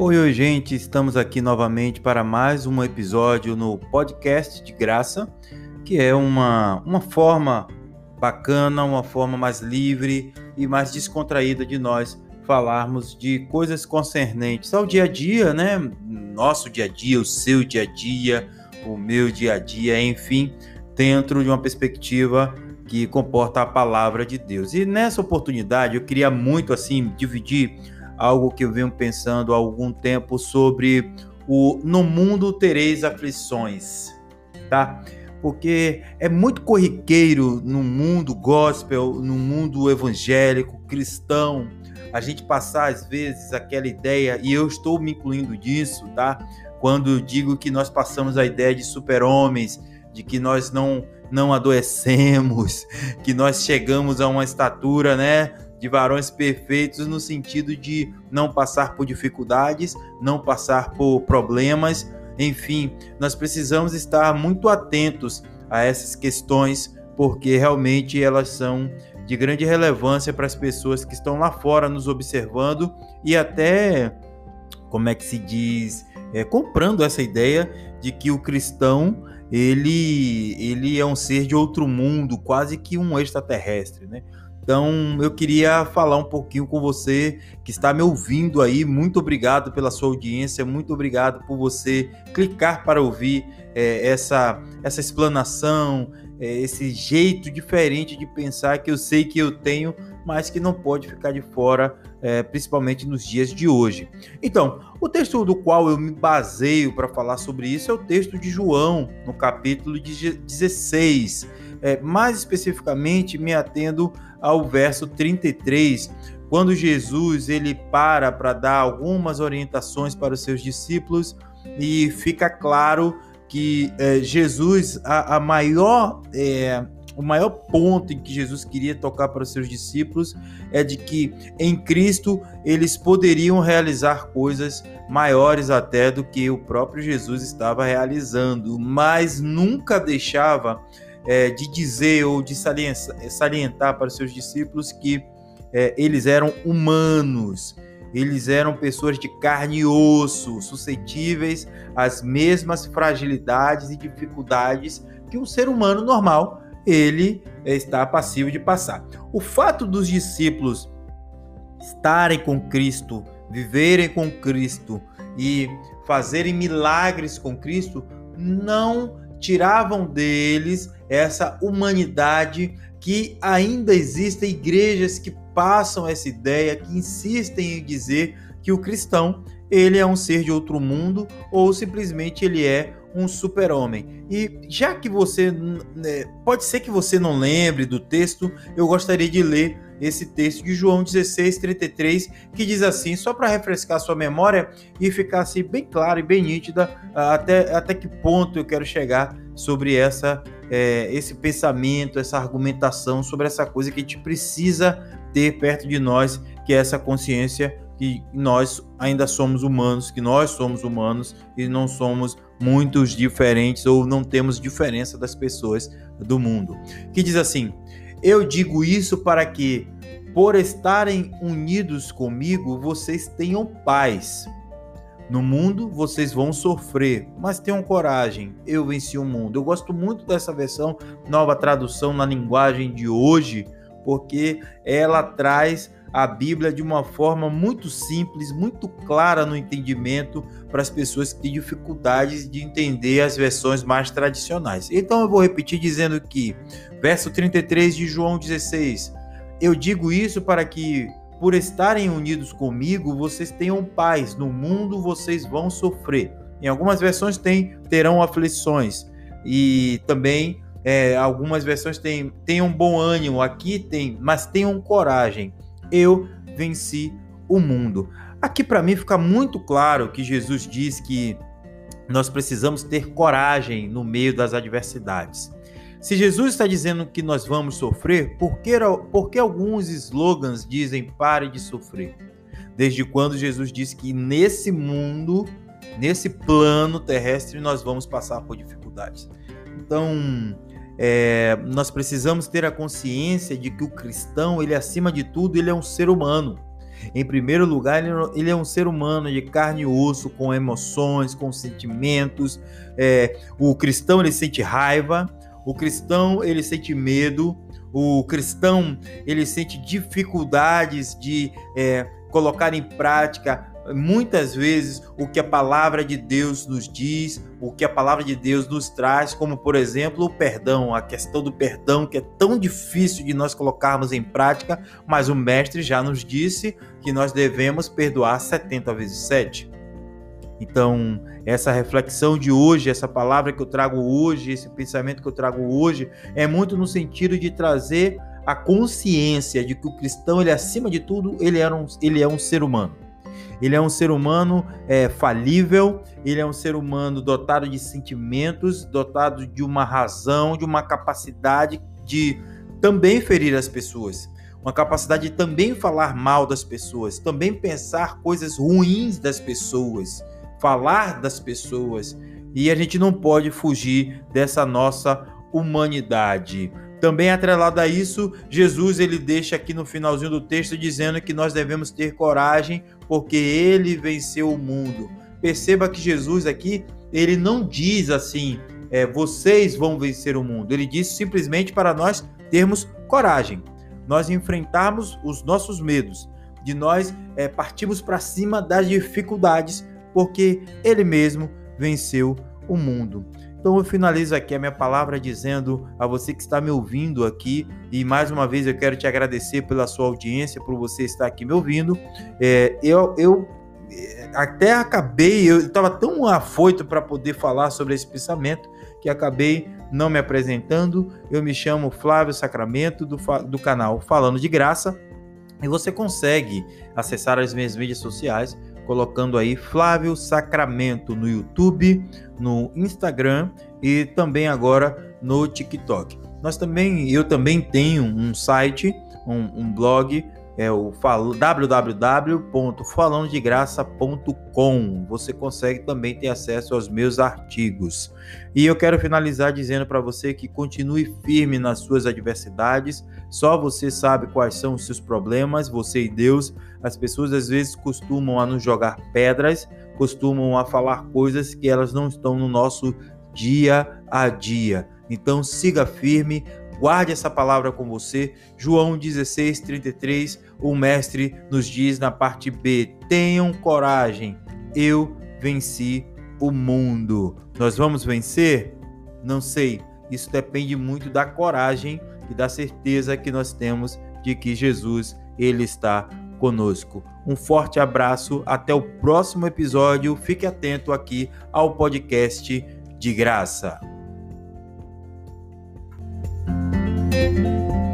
Oi, oi, gente, estamos aqui novamente para mais um episódio no podcast de graça, que é uma, uma forma bacana, uma forma mais livre e mais descontraída de nós falarmos de coisas concernentes ao dia a dia, né? Nosso dia a dia, o seu dia a dia, o meu dia a dia, enfim, dentro de uma perspectiva que comporta a palavra de Deus. E nessa oportunidade eu queria muito assim dividir algo que eu venho pensando há algum tempo sobre o no mundo tereis aflições, tá? Porque é muito corriqueiro no mundo gospel, no mundo evangélico, cristão, a gente passar às vezes aquela ideia, e eu estou me incluindo disso, tá? Quando digo que nós passamos a ideia de super-homens, de que nós não não adoecemos, que nós chegamos a uma estatura, né, de varões perfeitos no sentido de não passar por dificuldades, não passar por problemas, enfim, nós precisamos estar muito atentos a essas questões, porque realmente elas são de grande relevância para as pessoas que estão lá fora nos observando e até, como é que se diz, é, comprando essa ideia de que o cristão ele, ele é um ser de outro mundo, quase que um extraterrestre, né? Então, eu queria falar um pouquinho com você que está me ouvindo aí. Muito obrigado pela sua audiência, muito obrigado por você clicar para ouvir é, essa, essa explanação, é, esse jeito diferente de pensar que eu sei que eu tenho, mas que não pode ficar de fora, é, principalmente nos dias de hoje. Então, o texto do qual eu me baseio para falar sobre isso é o texto de João, no capítulo 16. É, mais especificamente, me atendo ao verso 33, quando Jesus ele para para dar algumas orientações para os seus discípulos e fica claro que é, Jesus a, a maior é, o maior ponto em que Jesus queria tocar para os seus discípulos é de que em Cristo eles poderiam realizar coisas maiores até do que o próprio Jesus estava realizando, mas nunca deixava é, de dizer ou de salientar, para os seus discípulos que é, eles eram humanos, eles eram pessoas de carne e osso, suscetíveis às mesmas fragilidades e dificuldades que um ser humano normal ele está passivo de passar. O fato dos discípulos estarem com Cristo, viverem com Cristo e fazerem milagres com Cristo não tiravam deles essa humanidade que ainda existem igrejas que passam essa ideia, que insistem em dizer que o cristão ele é um ser de outro mundo ou simplesmente ele é um super-homem. E já que você né, pode ser que você não lembre do texto, eu gostaria de ler esse texto de João 16, 33, que diz assim, só para refrescar sua memória e ficar assim bem claro e bem nítida até, até que ponto eu quero chegar sobre essa é, esse pensamento, essa argumentação, sobre essa coisa que a gente precisa ter perto de nós, que é essa consciência que nós ainda somos humanos, que nós somos humanos e não somos muitos diferentes ou não temos diferença das pessoas do mundo. Que diz assim: Eu digo isso para que, por estarem unidos comigo, vocês tenham paz. No mundo vocês vão sofrer, mas tenham coragem. Eu venci o mundo. Eu gosto muito dessa versão, nova tradução na linguagem de hoje, porque ela traz a Bíblia de uma forma muito simples, muito clara no entendimento para as pessoas que têm dificuldades de entender as versões mais tradicionais. Então eu vou repetir dizendo que, verso 33 de João 16, eu digo isso para que, por estarem unidos comigo, vocês tenham paz. No mundo vocês vão sofrer. Em algumas versões tem terão aflições e também é, algumas versões têm tenham bom ânimo. Aqui tem, mas tenham coragem eu venci o mundo. Aqui para mim fica muito claro que Jesus diz que nós precisamos ter coragem no meio das adversidades. Se Jesus está dizendo que nós vamos sofrer, por que, por que alguns slogans dizem pare de sofrer? Desde quando Jesus disse que nesse mundo, nesse plano terrestre, nós vamos passar por dificuldades. Então, é, nós precisamos ter a consciência de que o cristão, ele acima de tudo, ele é um ser humano. Em primeiro lugar, ele é um ser humano de carne e osso, com emoções, com sentimentos. É, o cristão ele sente raiva, o cristão ele sente medo, o cristão ele sente dificuldades de é, colocar em prática muitas vezes o que a palavra de Deus nos diz, o que a palavra de Deus nos traz, como por exemplo o perdão, a questão do perdão que é tão difícil de nós colocarmos em prática, mas o mestre já nos disse que nós devemos perdoar 70 vezes 7. Então, essa reflexão de hoje, essa palavra que eu trago hoje, esse pensamento que eu trago hoje, é muito no sentido de trazer a consciência de que o cristão, ele acima de tudo, ele é um, ele é um ser humano. Ele é um ser humano é, falível, ele é um ser humano dotado de sentimentos, dotado de uma razão, de uma capacidade de também ferir as pessoas, uma capacidade de também falar mal das pessoas, também pensar coisas ruins das pessoas, falar das pessoas. E a gente não pode fugir dessa nossa humanidade. Também atrelado a isso, Jesus ele deixa aqui no finalzinho do texto dizendo que nós devemos ter coragem porque ele venceu o mundo. Perceba que Jesus aqui, ele não diz assim, é, vocês vão vencer o mundo. Ele diz simplesmente para nós termos coragem, nós enfrentarmos os nossos medos, de nós é, partirmos para cima das dificuldades, porque ele mesmo venceu o mundo. Então eu finalizo aqui a minha palavra dizendo a você que está me ouvindo aqui, e mais uma vez eu quero te agradecer pela sua audiência, por você estar aqui me ouvindo. É, eu, eu é, até acabei, eu estava tão afoito para poder falar sobre esse pensamento que acabei não me apresentando. Eu me chamo Flávio Sacramento, do, do canal Falando de Graça, e você consegue acessar as minhas mídias sociais colocando aí Flávio Sacramento no YouTube, no Instagram e também agora no TikTok. Nós também, eu também tenho um site, um, um blog é o www.falondegraça.com. Você consegue também ter acesso aos meus artigos. E eu quero finalizar dizendo para você que continue firme nas suas adversidades. Só você sabe quais são os seus problemas, você e Deus. As pessoas às vezes costumam a nos jogar pedras, costumam a falar coisas que elas não estão no nosso dia a dia. Então siga firme, Guarde essa palavra com você. João 16, 33, o mestre nos diz na parte B: tenham coragem, eu venci o mundo. Nós vamos vencer? Não sei. Isso depende muito da coragem e da certeza que nós temos de que Jesus ele está conosco. Um forte abraço, até o próximo episódio. Fique atento aqui ao podcast de graça. Thank you.